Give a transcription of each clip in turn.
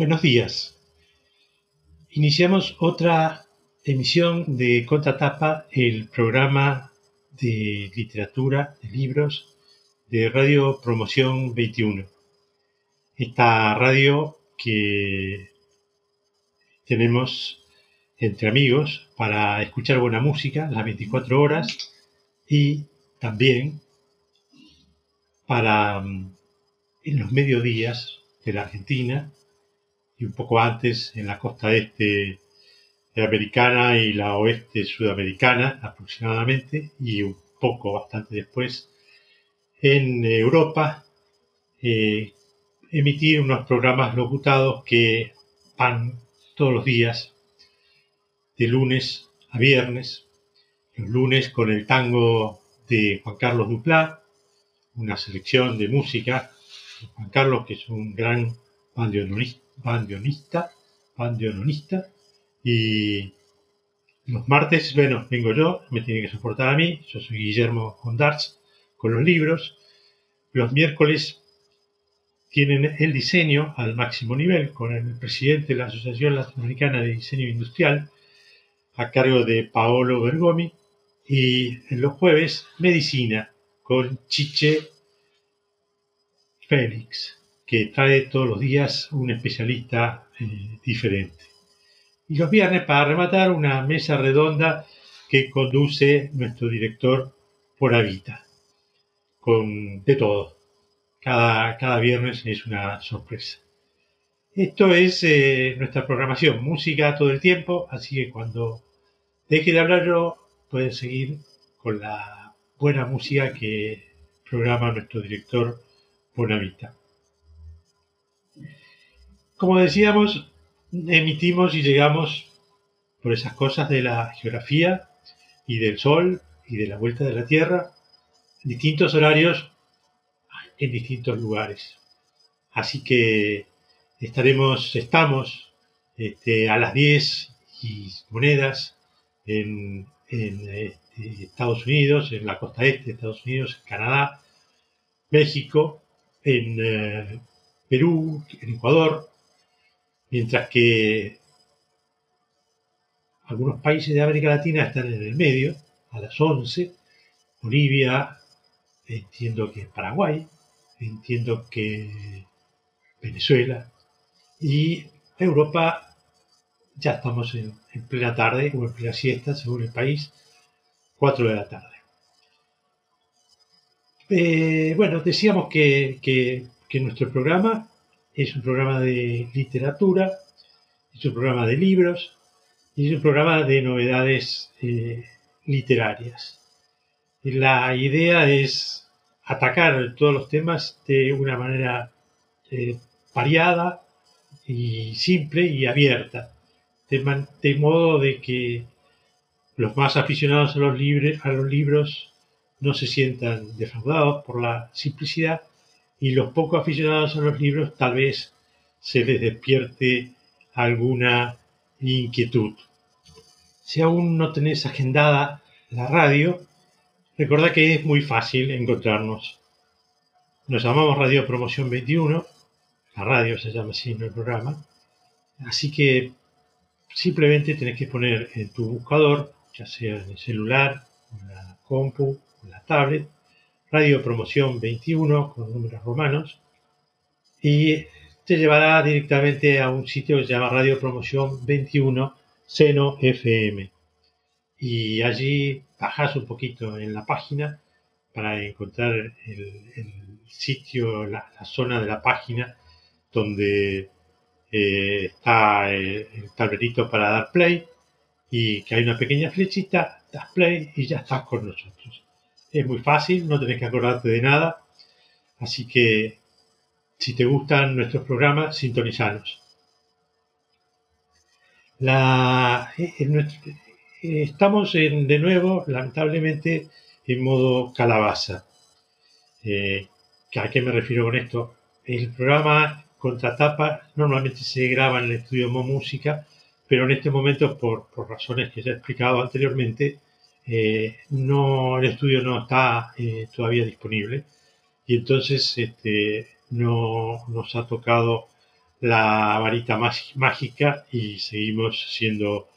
Buenos días. Iniciamos otra emisión de Contratapa, el programa de literatura, de libros de Radio Promoción 21. Esta radio que tenemos entre amigos para escuchar buena música las 24 horas y también para mm, en los mediodías de la Argentina y un poco antes en la costa este americana y la oeste sudamericana aproximadamente y un poco bastante después en Europa eh, emitir unos programas locutados que van todos los días de lunes a viernes los lunes con el tango de Juan Carlos Duplá una selección de música Juan Carlos que es un gran bandoneonista bandionista, bandionista, y los martes, bueno, vengo yo, me tiene que soportar a mí, yo soy Guillermo Ondarts, con los libros. Los miércoles tienen el diseño al máximo nivel con el presidente de la Asociación Latinoamericana de Diseño Industrial, a cargo de Paolo Bergomi, y en los jueves medicina con Chiche Félix que trae todos los días un especialista eh, diferente. Y los viernes, para rematar, una mesa redonda que conduce nuestro director por Avita, con de todo. Cada, cada viernes es una sorpresa. Esto es eh, nuestra programación, música todo el tiempo, así que cuando deje de hablar yo, pueden seguir con la buena música que programa nuestro director Bonavita. Como decíamos, emitimos y llegamos por esas cosas de la geografía y del Sol y de la vuelta de la Tierra, distintos horarios en distintos lugares. Así que estaremos, estamos este, a las 10 y monedas en, este, Estados Unidos, en la costa este de Estados Unidos, Canadá, México, en eh, Perú, en Ecuador, mientras que algunos países de América Latina están en el medio, a las 11, Bolivia, entiendo que Paraguay, entiendo que Venezuela, y Europa ya estamos en, plena tarde o en plena siesta, según el país, 4 de la tarde. Eh, bueno, decíamos que, que nuestro programa es un programa de literatura, es un programa de libros y es un programa de novedades eh, literarias. La idea es atacar todos los temas de una manera eh, variada y simple y abierta, de, modo de que los más aficionados a los libros no se sientan defraudados por la simplicidad y los poco aficionados a los libros tal vez se les despierte alguna inquietud. Si aún no tenés agendada la radio, recordad que es muy fácil encontrarnos. Nos llamamos Radio Promoción 21, la radio se llama así en el programa, así que simplemente tenés que poner en tu buscador, ya sea en el celular, en la compu, en la tablet, Radio Promoción 21 con números romanos y te llevará directamente a un sitio que se llama Radio Promoción 21 Seno FM. Y allí bajas un poquito en la página para encontrar el, sitio, la, zona de la página donde eh, está el, el tablerito para dar play y que hay una pequeña flechita, das play y ya estás con nosotros. Es muy fácil, no tenés que acordarte de nada. Así que si te gustan nuestros programas, sintonizanos. La, estamos de nuevo, lamentablemente, en modo calabaza. Eh, ¿A qué me refiero con esto? El programa Contratapa normalmente se graba en el estudio Mo Música, pero en este momento, por, por razones que ya he explicado anteriormente, eh, no, el estudio no está eh, todavía disponible y entonces este, no nos ha tocado la varita mágica y seguimos siendo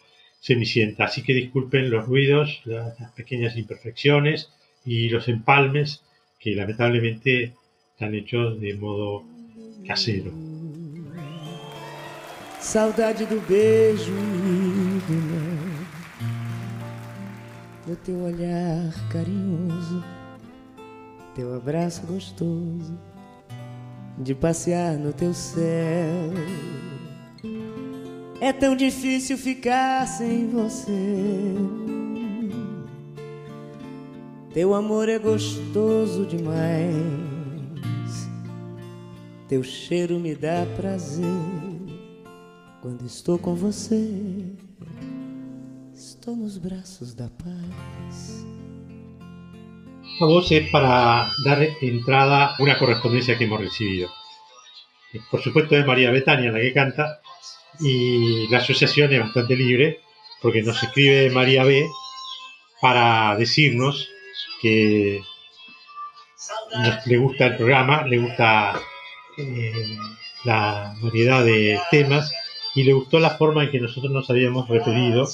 cenicienta. Así que disculpen los ruidos, las, pequeñas imperfecciones y los empalmes que lamentablemente están hechos de modo casero. Saudade do beijo teu olhar carinhoso, teu abraço gostoso, de passear no teu céu. É tão difícil ficar sem você. Teu amor é gostoso demais. Teu cheiro me dá prazer. Quando estou com você, estou nos da paz. Esta voz es para dar entrada a una correspondencia que hemos recibido. Por supuesto es María Betania la que canta y la asociación es bastante libre porque nos escribe María B para decirnos que le gusta el programa, le gusta eh, la variedad de temas y le gustó la forma en que nosotros nos habíamos referido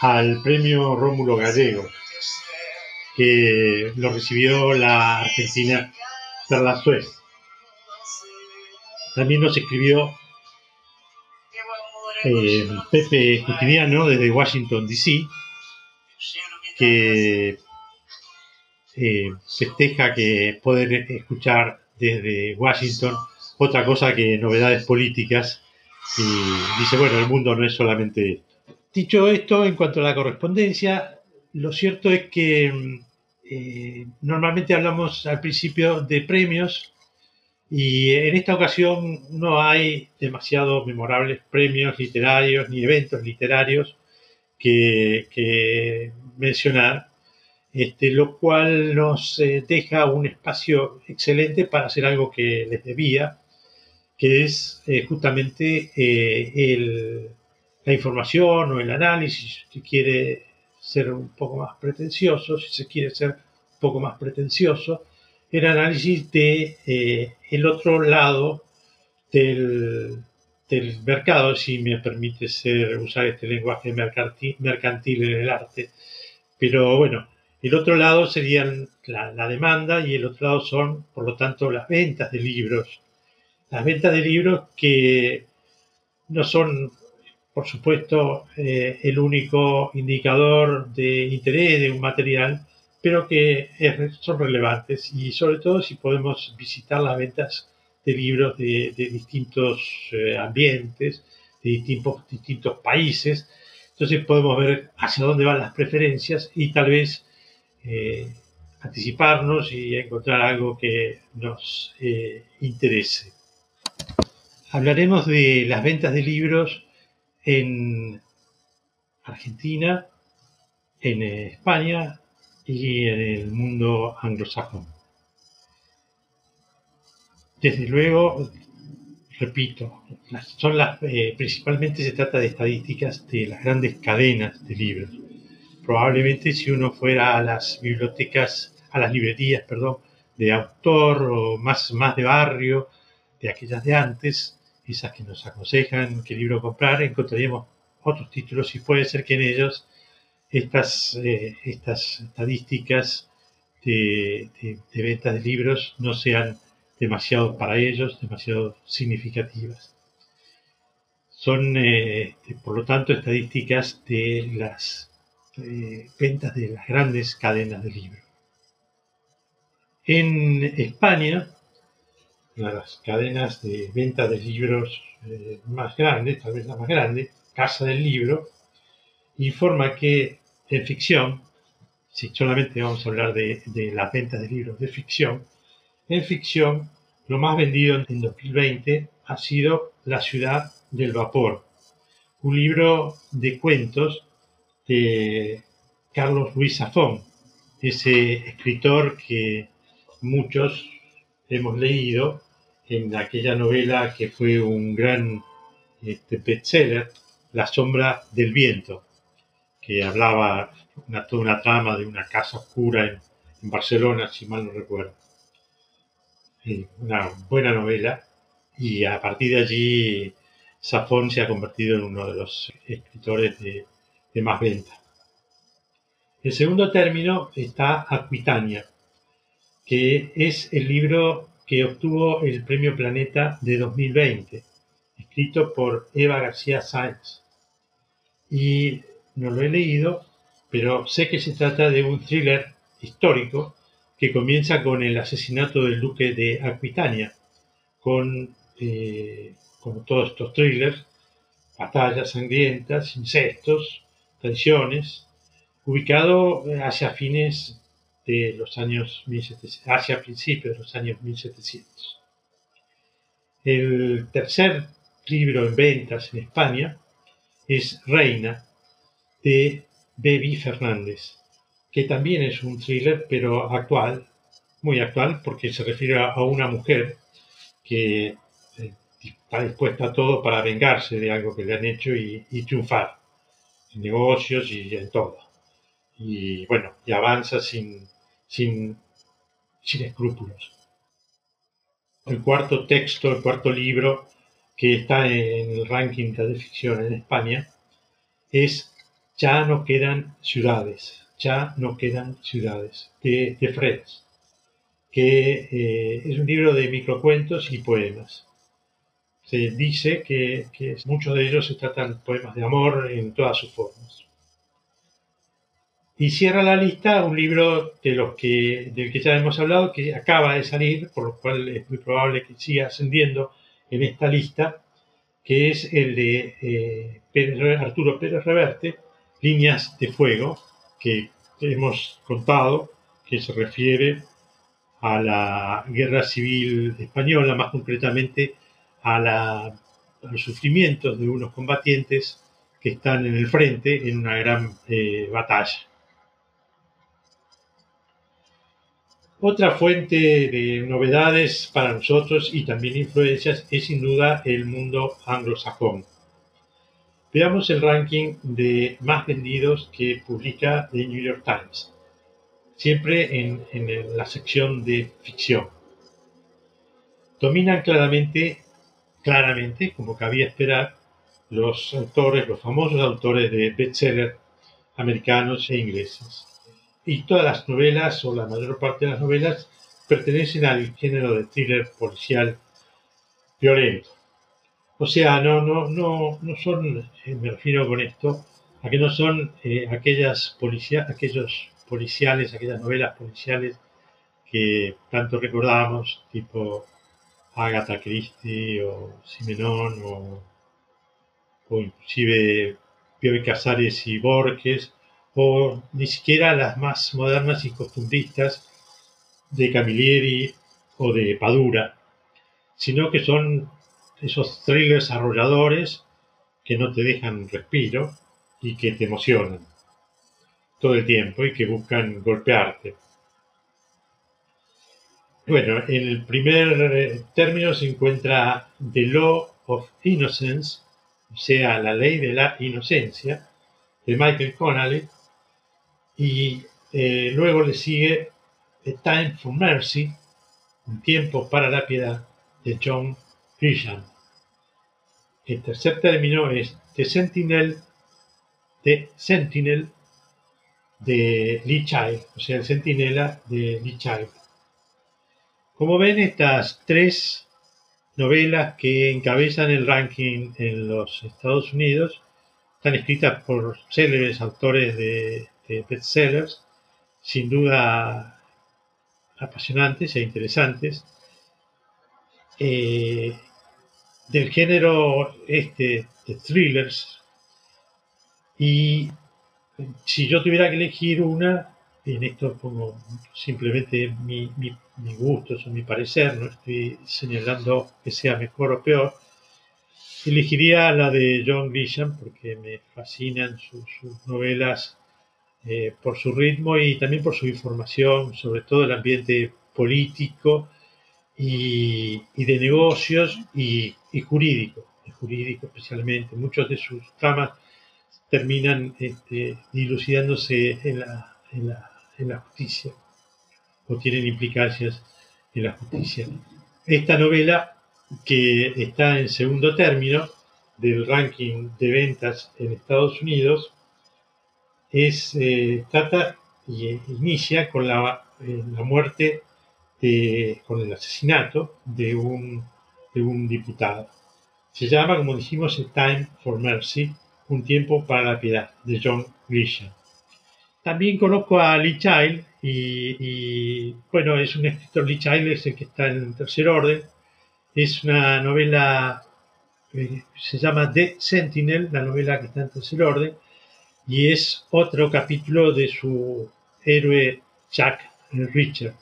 al premio Rómulo Gallego, que lo recibió la argentina Perla Suez. También nos escribió eh, Pepe Cotidiano desde Washington, D.C., que eh, festeja que poder escuchar desde Washington otra cosa que novedades políticas y dice, bueno, el mundo no es solamente esto. Dicho esto, en cuanto a la correspondencia, lo cierto es que eh, normalmente hablamos al principio de premios y en esta ocasión no hay demasiados memorables premios literarios ni eventos literarios que, mencionar, este, lo cual nos eh, deja un espacio excelente para hacer algo que les debía, que es eh, justamente eh, la información o el análisis, si quiere ser un poco más pretencioso, si se quiere ser un poco más pretencioso, el análisis de eh, el otro lado del, del, mercado, si me permite usar este lenguaje mercantil, en el arte. Pero bueno, el otro lado sería la, la demanda y el otro lado son, por lo tanto, las ventas de libros las ventas de libros que no son, por supuesto, eh, el único indicador de interés de un material, pero que son relevantes y sobre todo si podemos visitar las ventas de libros de, distintos eh, ambientes, de distintos, países, entonces podemos ver hacia dónde van las preferencias y tal vez eh, anticiparnos y encontrar algo que nos interese. Hablaremos de las ventas de libros en Argentina, en España y en el mundo anglosajón. Desde luego, repito, son las, eh, principalmente se trata de estadísticas de las grandes cadenas de libros. Probablemente si uno fuera a las bibliotecas, a las librerías, perdón, de autor o más, más de barrio, de aquellas de antes, esas que nos aconsejan qué libro comprar, encontraríamos otros títulos y puede ser que en ellos estas, eh, estas estadísticas de, ventas de libros no sean demasiado para ellos, demasiado significativas. Son, eh, por lo tanto, estadísticas de las eh, ventas de las grandes cadenas de libros. En España, las cadenas de venta de libros eh, más grandes, tal vez la más grande, Casa del Libro, informa que en ficción, si solamente vamos a hablar de, de las ventas de libros de ficción, en ficción lo más vendido en 2020 ha sido La ciudad del vapor, un libro de cuentos de Carlos Luis Zafón, ese escritor que muchos hemos leído en aquella novela que fue un gran este, bestseller, La sombra del viento. que hablaba una, toda una trama de una casa oscura en, Barcelona, si mal no recuerdo. Eh, una buena novela y a partir de allí Safón se ha convertido en uno de los escritores de, más venta. En segundo término está Aquitania, que es el libro que obtuvo el Premio Planeta de 2020, escrito por Eva García Sáenz. Y no lo he leído, pero sé que se trata de un thriller histórico que comienza con el asesinato del duque de Aquitania, con, eh, como todos estos thrillers, batallas sangrientas, incestos, traiciones, ubicado hacia fines de los años 1700, hacia principios de los años 1700. El tercer libro en ventas en España es Reina de Bebi Fernández, que también es un thriller pero actual, muy actual porque se refiere a una mujer que eh, está dispuesta a todo para vengarse de algo que le han hecho y, y triunfar en negocios y en todo. Y bueno, y avanza sin, sin, sin escrúpulos. El cuarto texto, el cuarto libro que está en el ranking de ficción en España es Ya no quedan ciudades, ya no quedan ciudades, de, de Freds, que eh, es un libro de microcuentos y poemas. Se dice que, que muchos de ellos se tratan poemas de amor en todas sus formas. Y cierra la lista un libro de los que, del que ya hemos hablado, que acaba de salir, por lo cual es muy probable que siga ascendiendo en esta lista, que es el de eh, Arturo Pérez Reverte, Líneas de Fuego, que hemos contado que se refiere a la guerra civil española, más concretamente a, la, los sufrimientos de unos combatientes que están en el frente en una gran eh, batalla. Otra fuente de novedades para nosotros y también influencias es sin duda el mundo anglosajón. Veamos el ranking de más vendidos que publica The New York Times, siempre en, la sección de ficción. Dominan claramente, claramente, como cabía esperar, los autores, los famosos autores de bestsellers americanos e ingleses y todas las novelas, o la mayor parte de las novelas, pertenecen al género de thriller policial violento. O sea, no, no, no, no son, eh, me refiero con esto, a que no son eh, aquellas aquellos policiales, aquellas novelas policiales que tanto recordamos, tipo Agatha Christie o Simenon o, o inclusive Pio Casares y Borges, o ni siquiera las más modernas y costumbristas de Camilleri o de Padura, sino que son esos thrillers arrolladores que no te dejan respiro y que te emocionan todo el tiempo y que buscan golpearte. Bueno, en el primer eh, término se encuentra The Law of Innocence, o sea, la ley de la inocencia, de Michael Connelly, y eh, luego le sigue The Time for Mercy, Un tiempo para la piedad, de John Grisham. El tercer término es The Sentinel, The Sentinel de Lee Child, o sea, el Sentinela de Lee Child. Como ven, estas tres novelas que encabezan el ranking en los Estados Unidos están escritas por célebres autores de bestsellers, sin duda apasionantes e interesantes, eh, del género este de thrillers. Y si yo tuviera que elegir una, en esto pongo simplemente mi, mi, mi gusto o mi parecer, no estoy señalando que sea mejor o peor, elegiría la de John Grisham porque me fascinan sus novelas eh, por su ritmo y también por su información, sobre todo el ambiente político y, de negocios y, jurídico, jurídico especialmente. Muchos de sus tramas terminan este, dilucidándose en la, en, la, en la justicia o tienen implicancias en la justicia. Esta novela, que está en segundo término del ranking de ventas en Estados Unidos, es, eh, trata y inicia con la, eh, la muerte, de, con el asesinato de un, de un diputado. Se llama, como dijimos, Time for Mercy, Un tiempo para la piedad, de John Grisham. También conozco a Lee Child y, bueno, es un escritor, Lee Child es el que está en tercer orden. Es una novela, eh, se llama The Sentinel, la novela que está en tercer orden, y es otro capítulo de su héroe Jack Richard.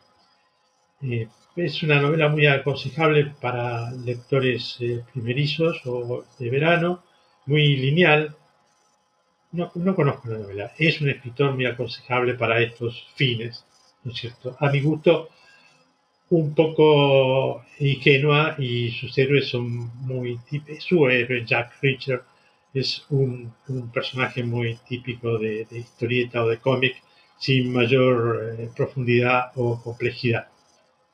Eh, es una novela muy aconsejable para lectores eh, primerizos o de verano, muy lineal. No, no, conozco la novela. Es un escritor muy aconsejable para estos fines, ¿no es cierto? A mi gusto, un poco ingenua y sus héroes son muy. Su héroe, Jack Richard, es un, un personaje muy típico de, de, historieta o de cómic, sin mayor eh, profundidad o complejidad.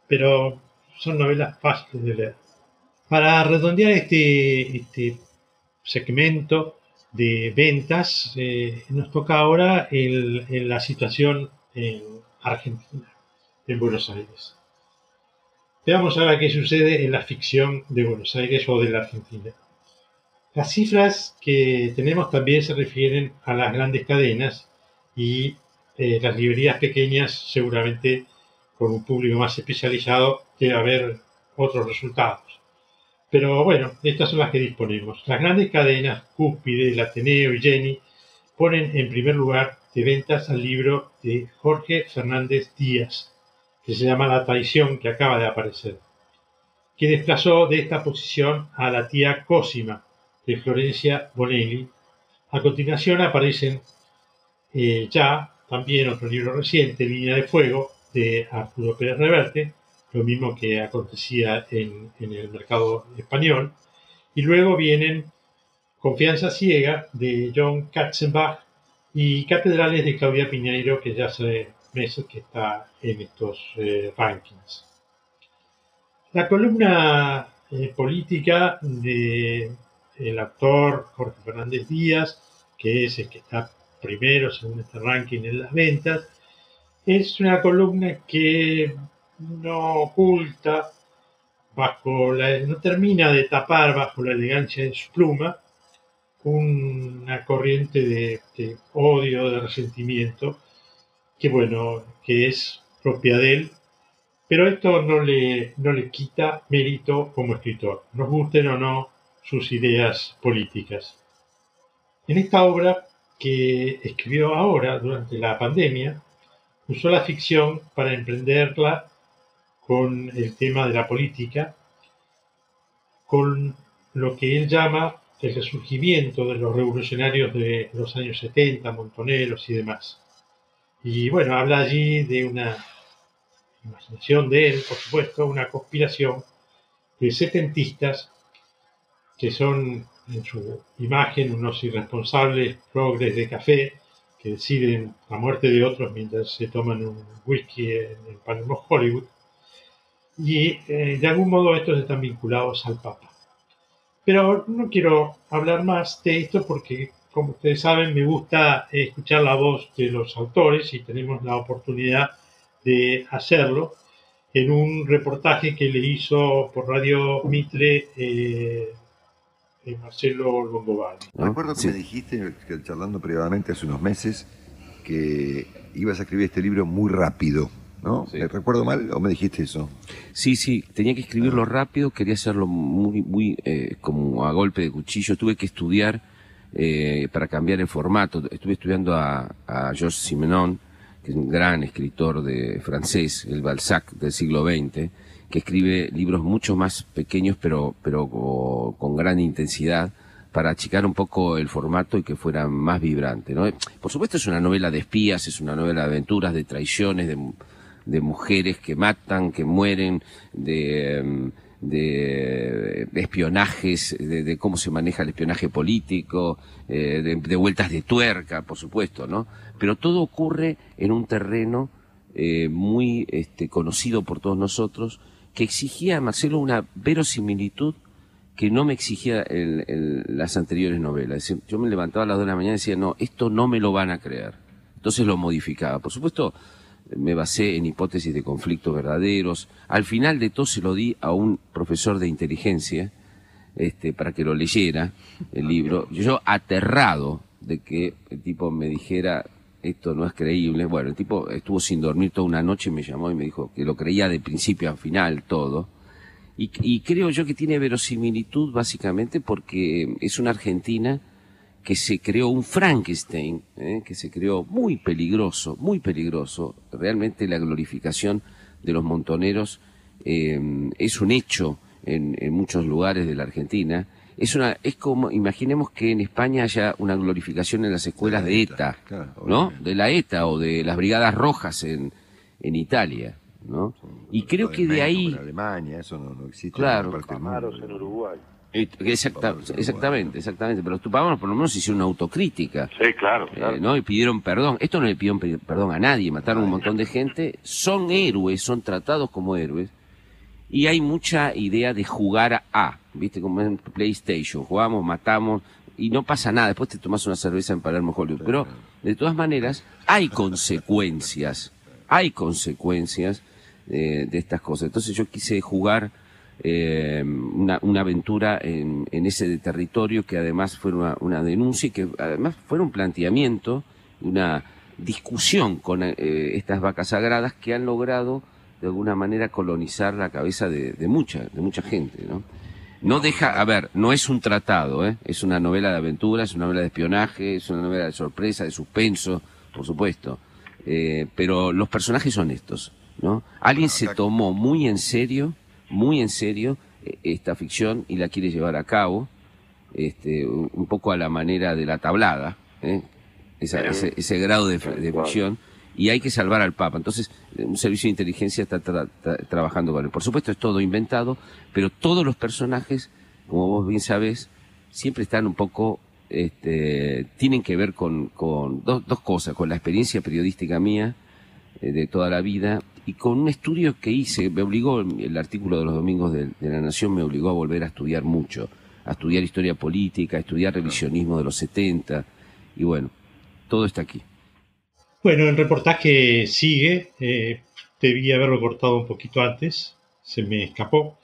Pero son novelas fáciles de leer. Para redondear este, este segmento de ventas, eh, nos toca ahora el, la situación en Argentina, en Buenos Aires. Veamos ahora qué sucede en la ficción de Buenos Aires o de la Argentina. Las cifras que tenemos también se refieren a las grandes cadenas y eh, las librerías pequeñas seguramente con un público más especializado debe haber otros resultados. Pero bueno, estas son las que disponemos. Las grandes cadenas, Cúspide, el Ateneo y Jenny, ponen en primer lugar de ventas al libro de Jorge Fernández Díaz, que se llama La traición que acaba de aparecer, que desplazó de esta posición a la tía Cosima, de Florencia Bonelli. A continuación aparecen eh, ya también otro libro reciente, Línea de Fuego, de Arturo Pérez Reverte, lo mismo que acontecía en, en, el mercado español. Y luego vienen Confianza Ciega de John Katzenbach y Catedrales de Claudia Piñeiro, que ya hace meses que está en estos eh, rankings. La columna eh, política de el actor Jorge Fernández Díaz, que es el que está primero según este ranking en las ventas, es una columna que no oculta bajo la, no termina de tapar bajo la elegancia de su pluma una corriente de, odio, de resentimiento, que bueno, que es propia de él, pero esto no le, no le quita mérito como escritor, nos gusten o no sus ideas políticas. En esta obra, que escribió ahora durante la pandemia, usó la ficción para emprenderla con el tema de la política, con lo que él llama el resurgimiento de los revolucionarios de los años 70, montoneros y demás. Y bueno, habla allí de una imaginación de él, por supuesto, una conspiración de setentistas que son en su imagen unos irresponsables progres de café que deciden la muerte de otros mientras se toman un whisky en el Palermo Hollywood. Y eh, de algún modo estos están vinculados al Papa. Pero no quiero hablar más de esto porque, como ustedes saben, me gusta escuchar la voz de los autores y tenemos la oportunidad de hacerlo en un reportaje que le hizo por Radio Mitre eh, Marcelo Longobardi. Recuerdo que sí. me dijiste, que charlando privadamente hace unos meses, que ibas a escribir este libro muy rápido. ¿No? Sí. ¿Me recuerdo mal o me dijiste eso? Sí, sí, tenía que escribirlo ah. rápido, quería hacerlo muy, muy eh, como a golpe de cuchillo. Tuve que estudiar eh, para cambiar el formato. Estuve estudiando a, a Georges Simenon, que es un gran escritor de francés, el Balzac del siglo XX, que escribe libros mucho más pequeños pero, pero con gran intensidad para achicar un poco el formato y que fuera más vibrante. ¿no? Por supuesto es una novela de espías, es una novela de aventuras, de traiciones, de, de mujeres que matan, que mueren, de, de, espionajes, de, cómo se maneja el espionaje político, de, de, vueltas de tuerca, por supuesto, ¿no? Pero todo ocurre en un terreno muy este, conocido por todos nosotros, que exigía a Marcelo una verosimilitud que no me exigía las anteriores novelas. Yo me levantaba a las dos de la mañana y decía, no, esto no me lo van a creer. Entonces lo modificaba. Por supuesto, me basé en hipótesis de conflictos verdaderos. Al final de todo se lo di a un profesor de inteligencia, este, para que lo leyera, el libro. Yo aterrado de que el tipo me dijera, esto no es creíble. Bueno, el tipo estuvo sin dormir toda una noche y me llamó y me dijo que lo creía de principio a final todo. Y, creo yo que tiene verosimilitud básicamente porque es una Argentina que se creó un Frankenstein, ¿eh? que se creó muy peligroso, muy peligroso. Realmente la glorificación de los montoneros eh, es un hecho en, en muchos lugares de la Argentina es una es como imaginemos que en España haya una glorificación en las escuelas de ETA, ¿no? De la ETA o de las brigadas rojas en, en Italia, ¿no? y creo que de ahí en Alemania eso no, existe claro, en Uruguay. exactamente, exactamente. Pero tú por lo menos hicieron una autocrítica. Sí, claro, eh, ¿no? Y pidieron perdón. Esto no le pidieron perdón a nadie, mataron un montón de gente. Son héroes, son tratados como héroes. Y hay mucha idea de jugar a, ¿viste? Como en PlayStation. Jugamos, matamos y no pasa nada. Después te tomas una cerveza en Palermo Hollywood. Pero, de todas maneras, hay consecuencias. Hay consecuencias eh, de estas cosas. Entonces yo quise jugar eh, una, una, aventura en, en, ese territorio que además fue una, denuncia y que además fue un planteamiento, una discusión con eh, estas vacas sagradas que han logrado de alguna manera colonizar la cabeza de, mucha, de mucha gente, ¿no? No deja, a ver, no es un tratado, ¿eh? es una novela de aventura, es una novela de espionaje, es una novela de sorpresa, de suspenso, por supuesto. Eh, pero los personajes son estos, ¿no? Alguien se tomó muy en serio, muy en serio, eh, esta ficción y la quiere llevar a cabo, este, un poco a la manera de la tablada, ¿eh? ese, grado de, de ficción y hay que salvar al Papa. Entonces, un servicio de inteligencia está trabajando con él. Por supuesto, es todo inventado, pero todos los personajes, como vos bien sabés, siempre están un poco, este, tienen que ver con, con dos, dos cosas, con la experiencia periodística mía eh, de toda la vida y con un estudio que hice, me obligó, el artículo de los domingos de, de La Nación me obligó a volver a estudiar mucho, a estudiar historia política, a estudiar revisionismo de los 70, y bueno, todo está aquí. Bueno, el reportaje sigue. Eh, debí haberlo cortado un poquito antes, se me escapó.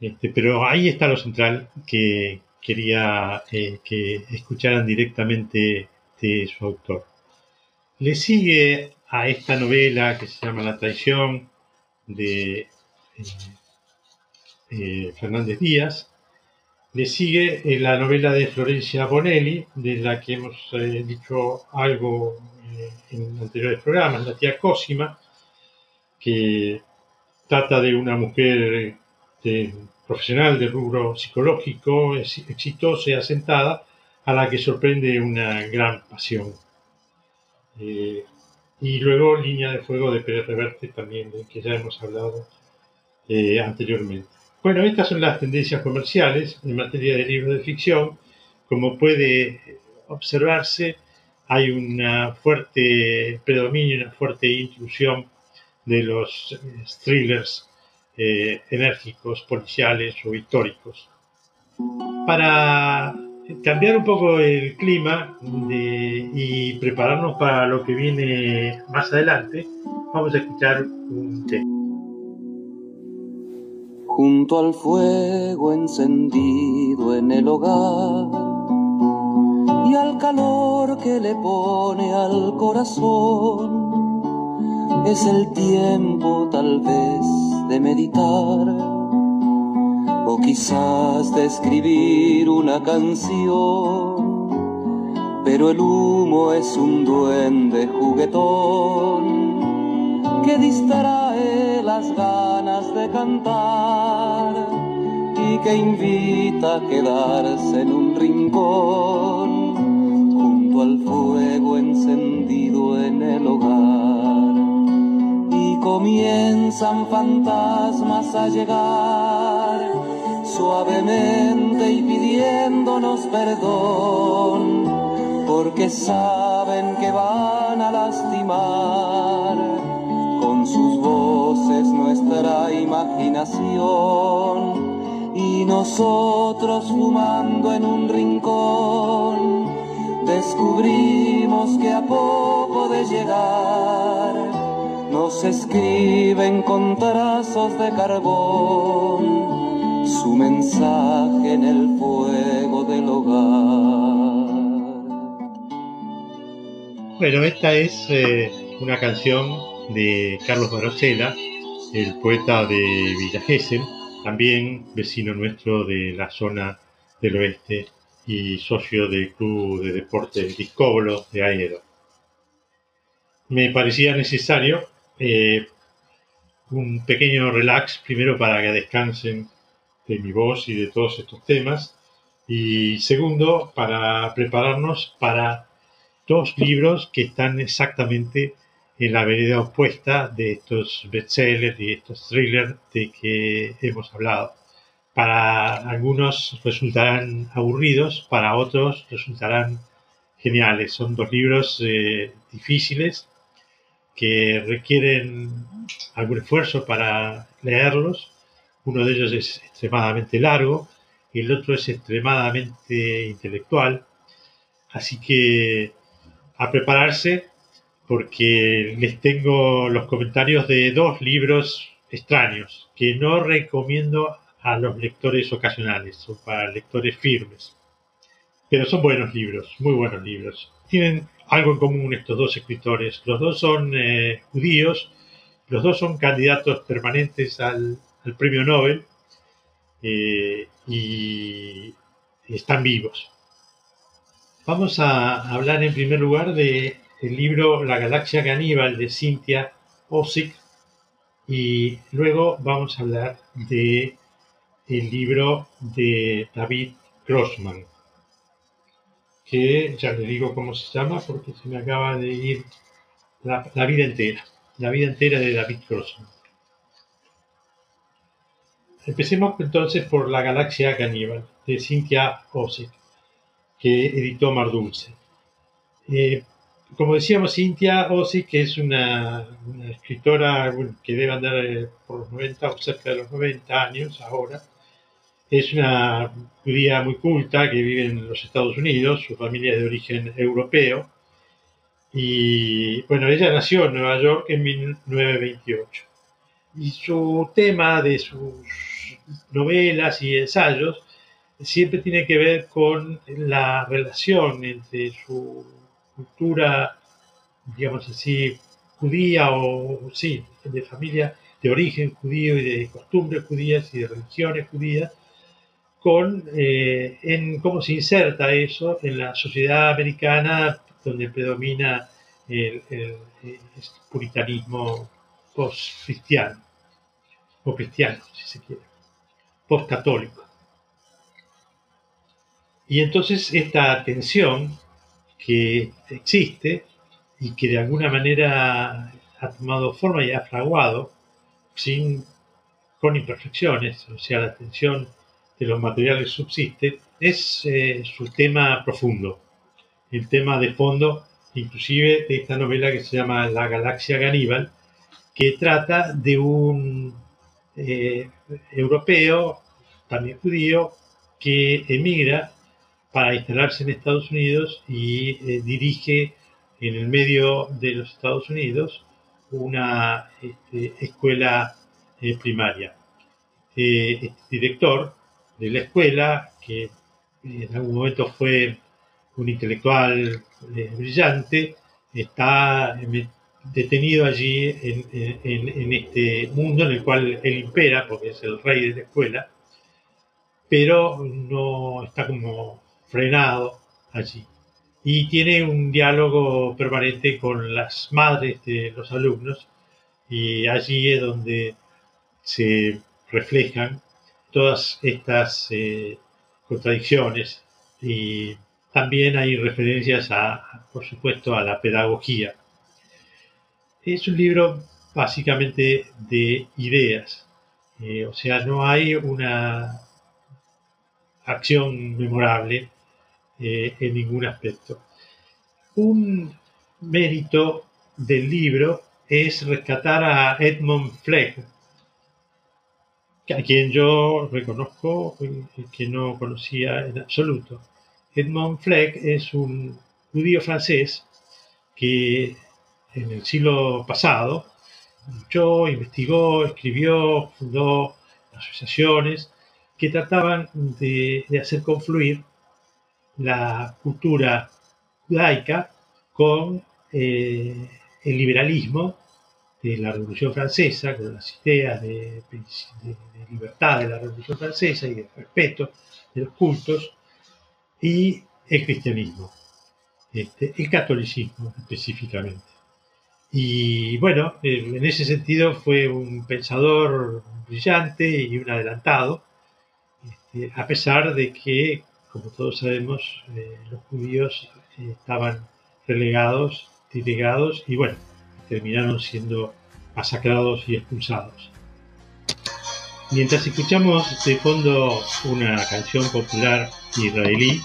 Este, pero ahí está lo central que quería eh, que escucharan directamente de su autor. Le sigue a esta novela que se llama La traición de eh, Fernández Díaz. Le sigue la novela de Florencia Bonelli, de la que hemos dicho algo en anteriores programas, la tía Cosima, que trata de una mujer profesional de rubro psicológico, exitosa y asentada, a la que sorprende una gran pasión. Eh, y luego Línea de Fuego de Pérez Reverte, también de que ya hemos hablado eh, anteriormente. Bueno, estas son las tendencias comerciales en materia de libros de ficción. Como puede observarse, hay una fuerte predominio, una fuerte intrusión de los eh, thrillers eh, enérgicos, policiales o históricos. Para cambiar un poco el clima y prepararnos para lo que viene más adelante, vamos a escuchar un tema. Junto al fuego encendido en el hogar al calor que le pone al corazón. Es el tiempo tal vez de meditar. O quizás de escribir una canción, pero el humo es un duende juguetón que distrae las ganas de cantar y que invita a quedarse en un rincón al fuego encendido en el hogar. Y comienzan fantasmas a llegar suavemente y pidiéndonos perdón, porque saben que van a lastimar con sus voces nuestra imaginación. Y nosotros fumando en un rincón descubrimos que a poco de llegar nos escriben con trazos de carbón su mensaje en el fuego del hogar. Bueno, esta es eh, una canción de Carlos Barosela, el poeta de Villa Gesell, también vecino nuestro de la zona del oeste y socio del Club de Deportes Discóbolo de Aedo. Me parecía necesario eh, un pequeño relax, primero para que descansen de mi voz y de todos estos temas, y segundo, para prepararnos para dos libros que están exactamente en la vereda opuesta de estos bestsellers y estos thrillers de que hemos hablado. Para algunos resultarán aburridos, para otros resultarán geniales. Son dos libros eh, difíciles que requieren algún esfuerzo para leerlos. Uno de ellos es extremadamente largo y el otro es extremadamente intelectual. Así que a prepararse porque les tengo los comentarios de dos libros extraños que no recomiendo a los lectores ocasionales, son para lectores firmes. Pero son buenos libros, muy buenos libros. Tienen algo en común estos dos escritores. Los dos son eh, judíos, los dos son candidatos permanentes al, premio Nobel eh, y están vivos. Vamos a hablar en primer lugar de el libro La galaxia caníbal de Cynthia Ozick y luego vamos a hablar de el libro de David Grossman que ya le digo cómo se llama porque se me acaba de ir la, vida entera, la vida entera de David Grossman. Empecemos entonces por La Galaxia Caníbal de Cynthia Ozick, que editó Mar Dulce. Eh, como decíamos, Cynthia Ozick es una, escritora que debe andar eh, por los 90 o cerca de los 90 años ahora, es una judía muy culta que vive en los Estados Unidos, su familia es de origen europeo. Y bueno, ella nació en Nueva York en 1928. Y su tema de sus novelas y ensayos siempre tiene que ver con la relación entre su cultura, digamos así, judía o sí, de familia de origen judío y de costumbres judías y de religiones judías, con eh, en cómo se inserta eso en la sociedad americana donde predomina el, puritanismo post-cristiano, o cristiano, si se quiere, post-católico. Y entonces esta tensión que existe y que de alguna manera ha tomado forma y ha fraguado sin, con imperfecciones, o sea, la tensión de los materiales subsiste, es eh, su tema profundo, el tema de fondo, inclusive de esta novela que se llama La Galaxia Ganíbal, que trata de un eh, europeo, también judío, que emigra para instalarse en Estados Unidos y eh, dirige en el medio de los Estados Unidos una este, escuela primaria. este director de la escuela, que en algún momento fue un intelectual eh, brillante, está detenido allí en, este mundo en el cual él impera, porque es el rey de la escuela, pero no está como frenado allí. Y tiene un diálogo permanente con las madres de los alumnos, y allí es donde se reflejan todas estas eh, contradicciones y también hay referencias a, por supuesto, a la pedagogía. Es un libro básicamente de ideas, eh, o sea, no hay una acción memorable eh, en ningún aspecto. Un mérito del libro es rescatar a Edmund Fleck, a quien yo reconozco que no conocía en absoluto. Edmund Fleck es un judío francés que en el siglo pasado luchó, investigó, escribió, fundó asociaciones que trataban de, hacer confluir la cultura judaica con eh, el liberalismo de la Revolución Francesa, con las ideas de, libertad de la Revolución Francesa y de respeto de los cultos, y el cristianismo, este, el catolicismo específicamente. Y bueno, en ese sentido fue un pensador brillante y un adelantado, este, a pesar de que, como todos sabemos, eh, los judíos eh, estaban relegados, delegados y bueno, terminaron siendo masacrados y expulsados. Mientras escuchamos de fondo una canción popular israelí,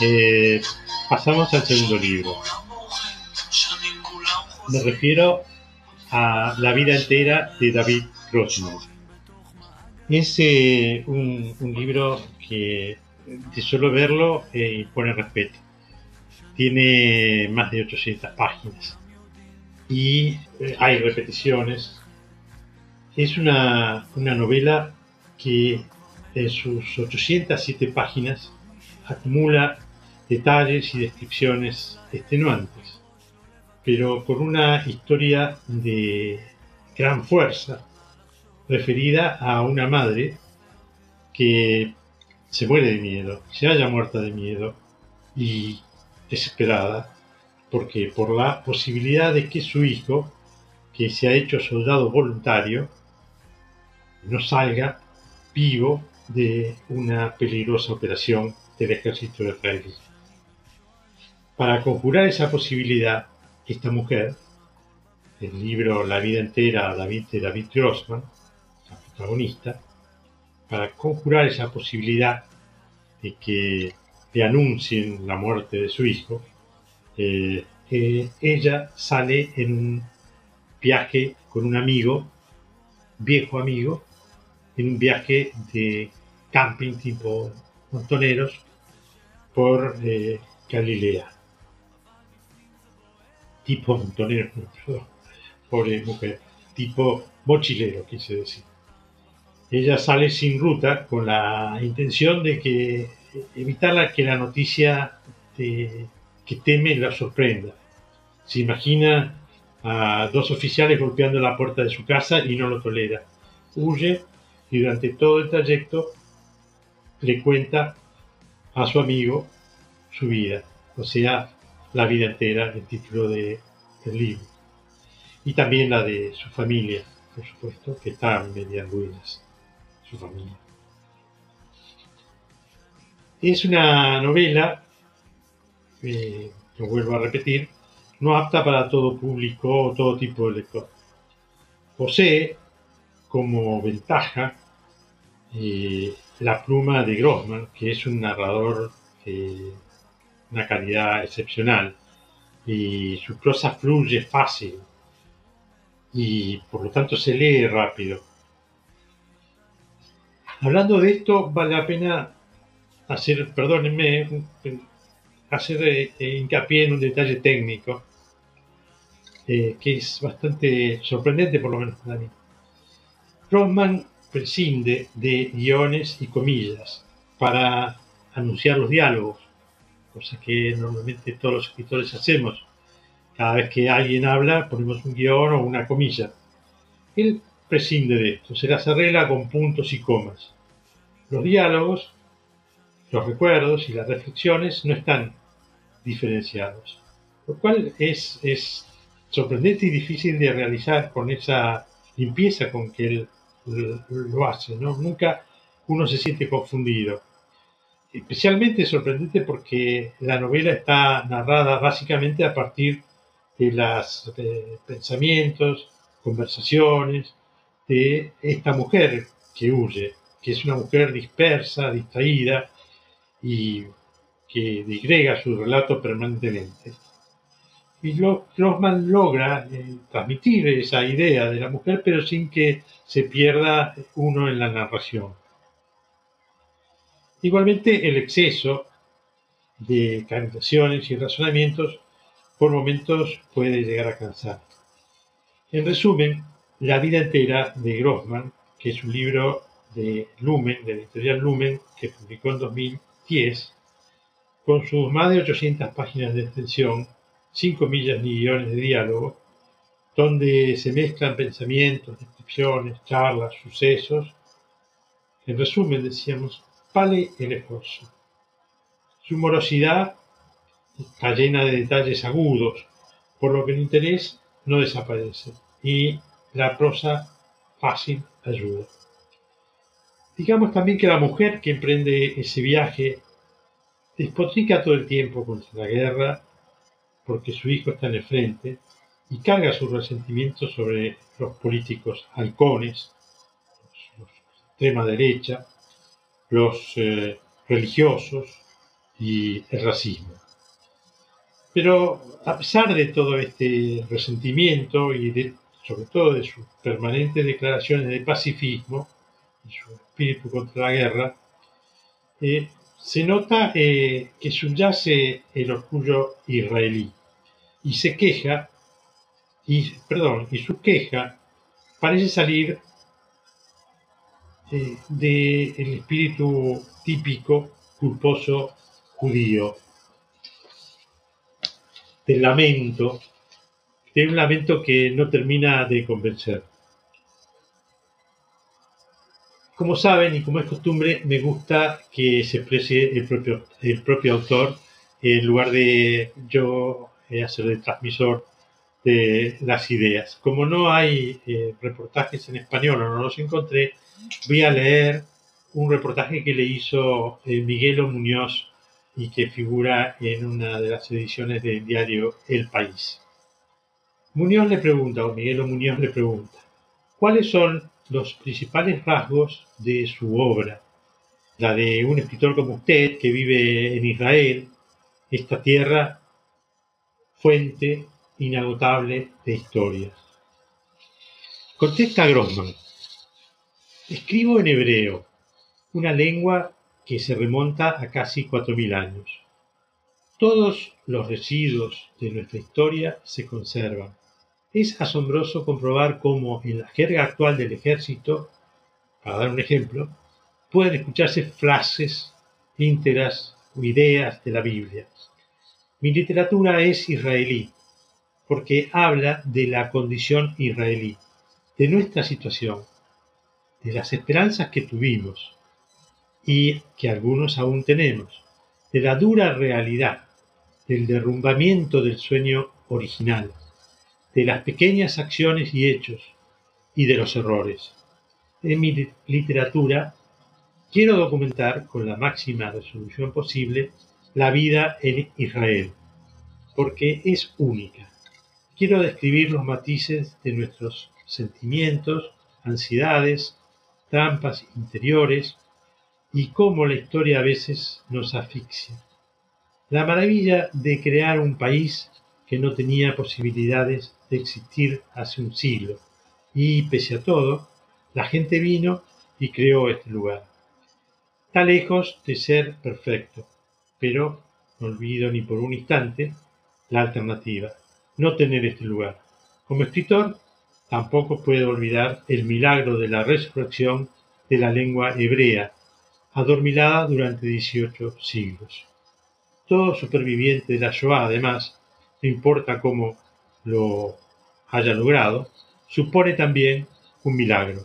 eh, pasamos al segundo libro. Me refiero a La vida entera de David Grossman. Es eh, un, libro que de solo verlo eh, pone respeto. Tiene más de 800 páginas y eh, hay repeticiones. Es una, una novela que en sus 807 páginas acumula detalles y descripciones extenuantes pero con una historia de gran fuerza, referida a una madre que se muere de miedo, se haya muerta de miedo y desesperada, porque por la posibilidad de que su hijo, que se ha hecho soldado voluntario, no salga vivo de una peligrosa operación del ejército israelí. Para conjurar esa posibilidad, esta mujer, el libro La vida entera David de David Grossman, la protagonista, para conjurar esa posibilidad de que le anuncien la muerte de su hijo, eh, eh, ella sale en un viaje con un amigo, viejo amigo, en un viaje de camping tipo montoneros por eh, Galilea. Tipo montonero, pobre mujer, tipo mochilero, quise decir. Ella sale sin ruta con la intención de que evitar que la noticia que teme la sorprenda. Se imagina a dos oficiales golpeando la puerta de su casa y no lo tolera. Huye y durante todo el trayecto le cuenta a su amigo su vida, o sea, la vida entera, el título de, del libro. Y también la de su familia, por supuesto, que está en medias ruinas, su familia. Es una novela, eh, lo vuelvo a repetir, no apta para todo público o todo tipo de lector. Posee como ventaja eh, la pluma de Grossman, que es un narrador eh, una calidad excepcional y su prosa fluye fácil y por lo tanto se lee rápido. Hablando de esto, vale la pena hacer, perdónenme, hacer eh, hincapié en un detalle técnico eh, que es bastante sorprendente, por lo menos para mí. Rothman prescinde de guiones y comillas para anunciar los diálogos cosa que normalmente todos los escritores hacemos. Cada vez que alguien habla, ponemos un guion o una comilla. Él prescinde de esto, se las arregla con puntos y comas. Los diálogos, los recuerdos y las reflexiones no están diferenciados, lo cual es, sorprendente y difícil de realizar con esa limpieza con que él lo hace. Nunca uno se siente confundido especialmente sorprendente porque la novela está narrada básicamente a partir de los pensamientos, conversaciones de esta mujer que huye que es una mujer dispersa, distraída y que digrega su relato permanentemente. Y Grossman logra eh, transmitir esa idea de la mujer, pero sin que se pierda uno en la narración. Igualmente, el exceso de canalizaciones y razonamientos por momentos puede llegar a cansar. En resumen, La vida entera de Grossman, que es un libro de Lumen, de la editorial Lumen, que publicó en 2010, con sus más de 800 páginas de extensión, 5 millas y millones de diálogo, donde se mezclan pensamientos, descripciones, charlas, sucesos. En resumen, decíamos, vale el esfuerzo. Su morosidad está llena de detalles agudos, por lo que el interés no desaparece y la prosa fácil ayuda. Digamos también que la mujer que emprende ese viaje despotrica todo el tiempo contra la guerra porque su hijo está en el frente y carga su resentimiento sobre los políticos halcones, los, extrema derecha, los eh, religiosos y el racismo. Pero a pesar de todo este resentimiento y sobre todo de sus permanentes declaraciones de pacifismo y su espíritu contra la guerra, eh, se nota eh, que subyace el orgullo israelí y se queja, y, perdón, y su queja parece salir eh, del espíritu típico culposo judío del lamento, de un lamento que no termina de convencer. Como saben y como es costumbre, me gusta que se exprese el propio, el propio autor en lugar de yo eh, hacer de transmisor de las ideas. Como no hay eh, reportajes en español o no los encontré, voy a leer un reportaje que le hizo eh, Miguelo Muñoz y que figura en una de las ediciones del diario El País. Muñoz le pregunta, o Miguel Muñoz le pregunta, ¿cuáles son los principales rasgos de su obra? La de un escritor como usted que vive en Israel, esta tierra fuente inagotable de historias. Contesta Grossman, escribo en hebreo, una lengua que se remonta a casi 4.000 años. Todos los residuos de nuestra historia se conservan. Es asombroso comprobar cómo en la jerga actual del ejército, para dar un ejemplo, pueden escucharse frases íntegras o ideas de la Biblia. Mi literatura es israelí, porque habla de la condición israelí, de nuestra situación, de las esperanzas que tuvimos, y que algunos aún tenemos, de la dura realidad, del derrumbamiento del sueño original, de las pequeñas acciones y hechos, y de los errores. En mi literatura quiero documentar con la máxima resolución posible la vida en Israel, porque es única. Quiero describir los matices de nuestros sentimientos, ansiedades, trampas interiores, y cómo la historia a veces nos asfixia. La maravilla de crear un país que no tenía posibilidades de existir hace un siglo. Y pese a todo, la gente vino y creó este lugar. Está lejos de ser perfecto, pero no olvido ni por un instante la alternativa, no tener este lugar. Como escritor, tampoco puedo olvidar el milagro de la resurrección de la lengua hebrea adormilada durante 18 siglos. Todo superviviente de la Shoah, además, no importa cómo lo haya logrado, supone también un milagro.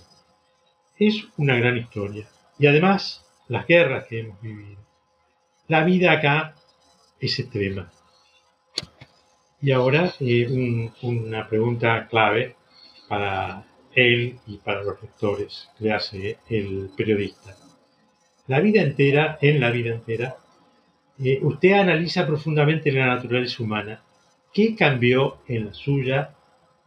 Es una gran historia. Y además, las guerras que hemos vivido. La vida acá es extrema. Y ahora eh, una pregunta clave para él y para los lectores que hace el periodista la vida entera, en la vida entera, eh, usted analiza profundamente la naturaleza humana. ¿Qué cambió en la suya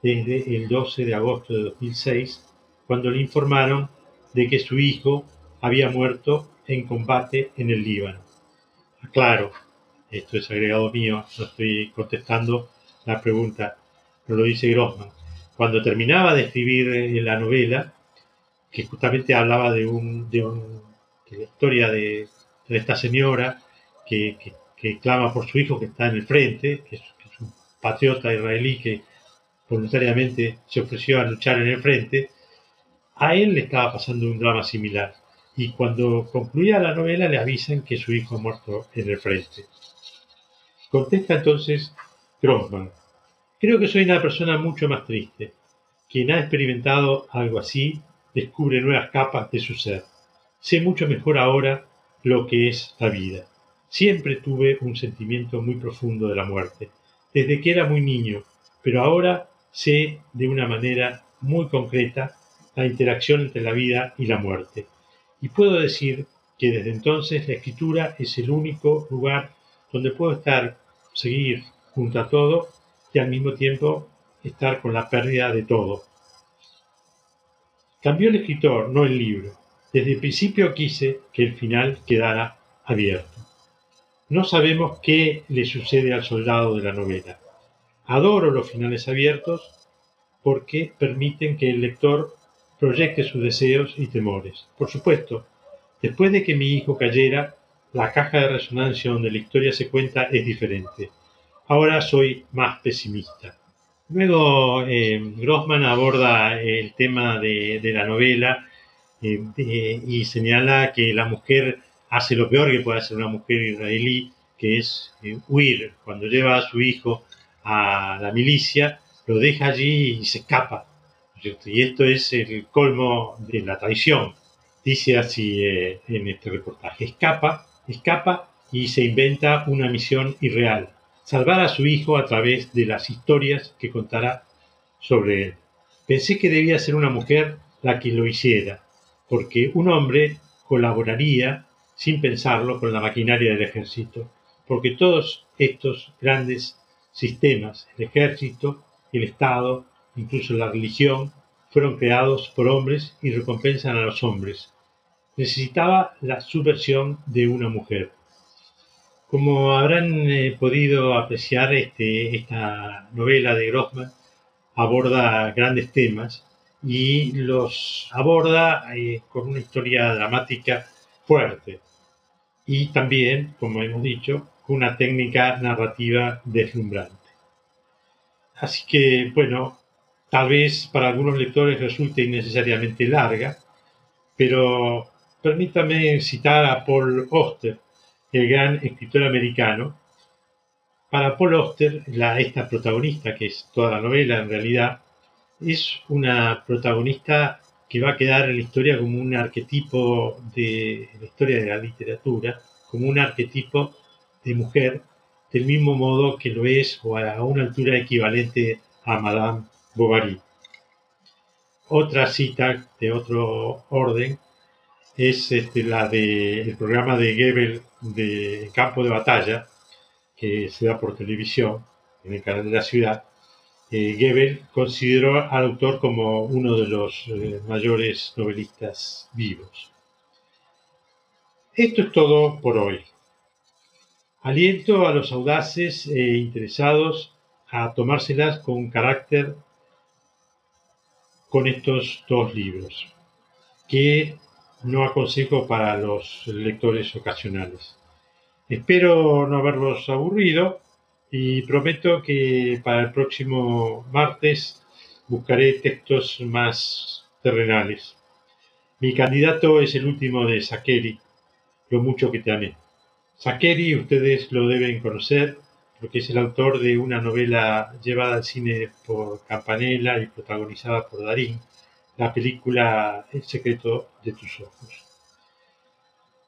desde el 12 de agosto de 2006, cuando le informaron de que su hijo había muerto en combate en el Líbano. Claro, esto es agregado mío, no estoy contestando la pregunta, no lo dice Grossman. Cuando terminaba de escribir eh, la novela, que justamente hablaba de, un, de, la historia de, esta señora que, clama por su hijo que está en el frente, que es, un patriota israelí que voluntariamente se ofreció a luchar en el frente, a él le estaba pasando un drama similar. Y cuando concluía la novela le avisan que su hijo ha muerto en el frente. Contesta entonces Grossman. Creo que soy una persona mucho más triste. Quien ha experimentado algo así descubre nuevas capas de su ser. Sé mucho mejor ahora lo que es la vida. Siempre tuve un sentimiento muy profundo de la muerte, desde que era muy niño, pero ahora sé de una manera muy concreta la interacción entre la vida y la muerte. Y puedo decir que desde entonces la escritura es el único lugar donde puedo estar, seguir junto a todo y al mismo tiempo estar con la pérdida de todo. Cambió el escritor, no el libro. Desde el principio quise que el final quedara abierto. No sabemos qué le sucede al soldado de la novela. Adoro los finales abiertos porque permiten que el lector proyecte sus deseos y temores. Por supuesto, después de que mi hijo cayera, la caja de resonancia donde la historia se cuenta es diferente. Ahora soy más pesimista. Luego eh, Grossman aborda el tema de, la novela eh, y señala que la mujer hace lo peor que puede hacer una mujer israelí, que es eh, huir. Cuando lleva a su hijo a la milicia, lo deja allí y se escapa. Y esto es el colmo de la traición. Dice así en este reportaje. Escapa, escapa y se inventa una misión irreal salvar a su hijo a través de las historias que contará sobre él. Pensé que debía ser una mujer la que lo hiciera, porque un hombre colaboraría sin pensarlo con la maquinaria del ejército, porque todos estos grandes sistemas, el ejército, el Estado, incluso la religión, fueron creados por hombres y recompensan a los hombres. Necesitaba la subversión de una mujer. Como habrán eh, podido apreciar, este, esta novela de Grossman aborda grandes temas y los aborda eh, con una historia dramática fuerte y también, como hemos dicho, con una técnica narrativa deslumbrante. Así que, bueno, tal vez para algunos lectores resulte innecesariamente larga, pero permítame citar a Paul Oster, el gran escritor americano. Para Paul Auster, la, esta protagonista, que es toda la novela en realidad, es una protagonista que va a quedar en la historia como un arquetipo de la historia de la literatura, como un arquetipo de mujer, del mismo modo que lo es o a una altura equivalente a Madame Bovary. Otra cita de otro orden es este, la del programa de Goebbels de Campo de Batalla, que se da por televisión en el canal de la ciudad. Eh, consideró al autor como uno de los eh, mayores novelistas vivos. Esto es todo por hoy. Aliento a los audaces e interesados a tomárselas con carácter con estos dos libros, que no aconsejo para los lectores ocasionales. Espero no haberlos aburrido y prometo que para el próximo martes buscaré textos más terrenales. Mi candidato es el último de Sakeri, Lo mucho que te amé. Sakeri ustedes lo deben conocer porque es el autor de una novela llevada al cine por Campanella y protagonizada por Darín, la película El secreto de tus ojos.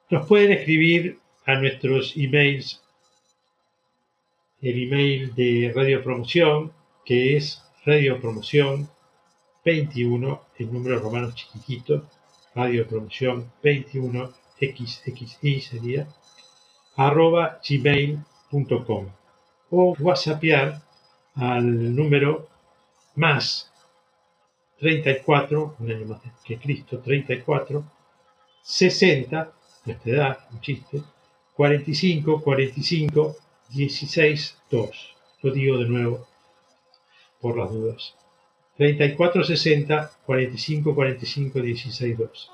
Nos pueden escribir a nuestros emails, el email de Radio Promoción, que es Radio Promoción 21, el número romano chiquitito, Radio Promoción 21, XXI sería, arroba gmail.com o whatsappear al número más 34, un año más que Cristo, 34 60, nuestra edad, un chiste, 45, 45, 16, 2. Lo digo de nuevo por las dudas. 34, 60, 45, 45, 16, 2.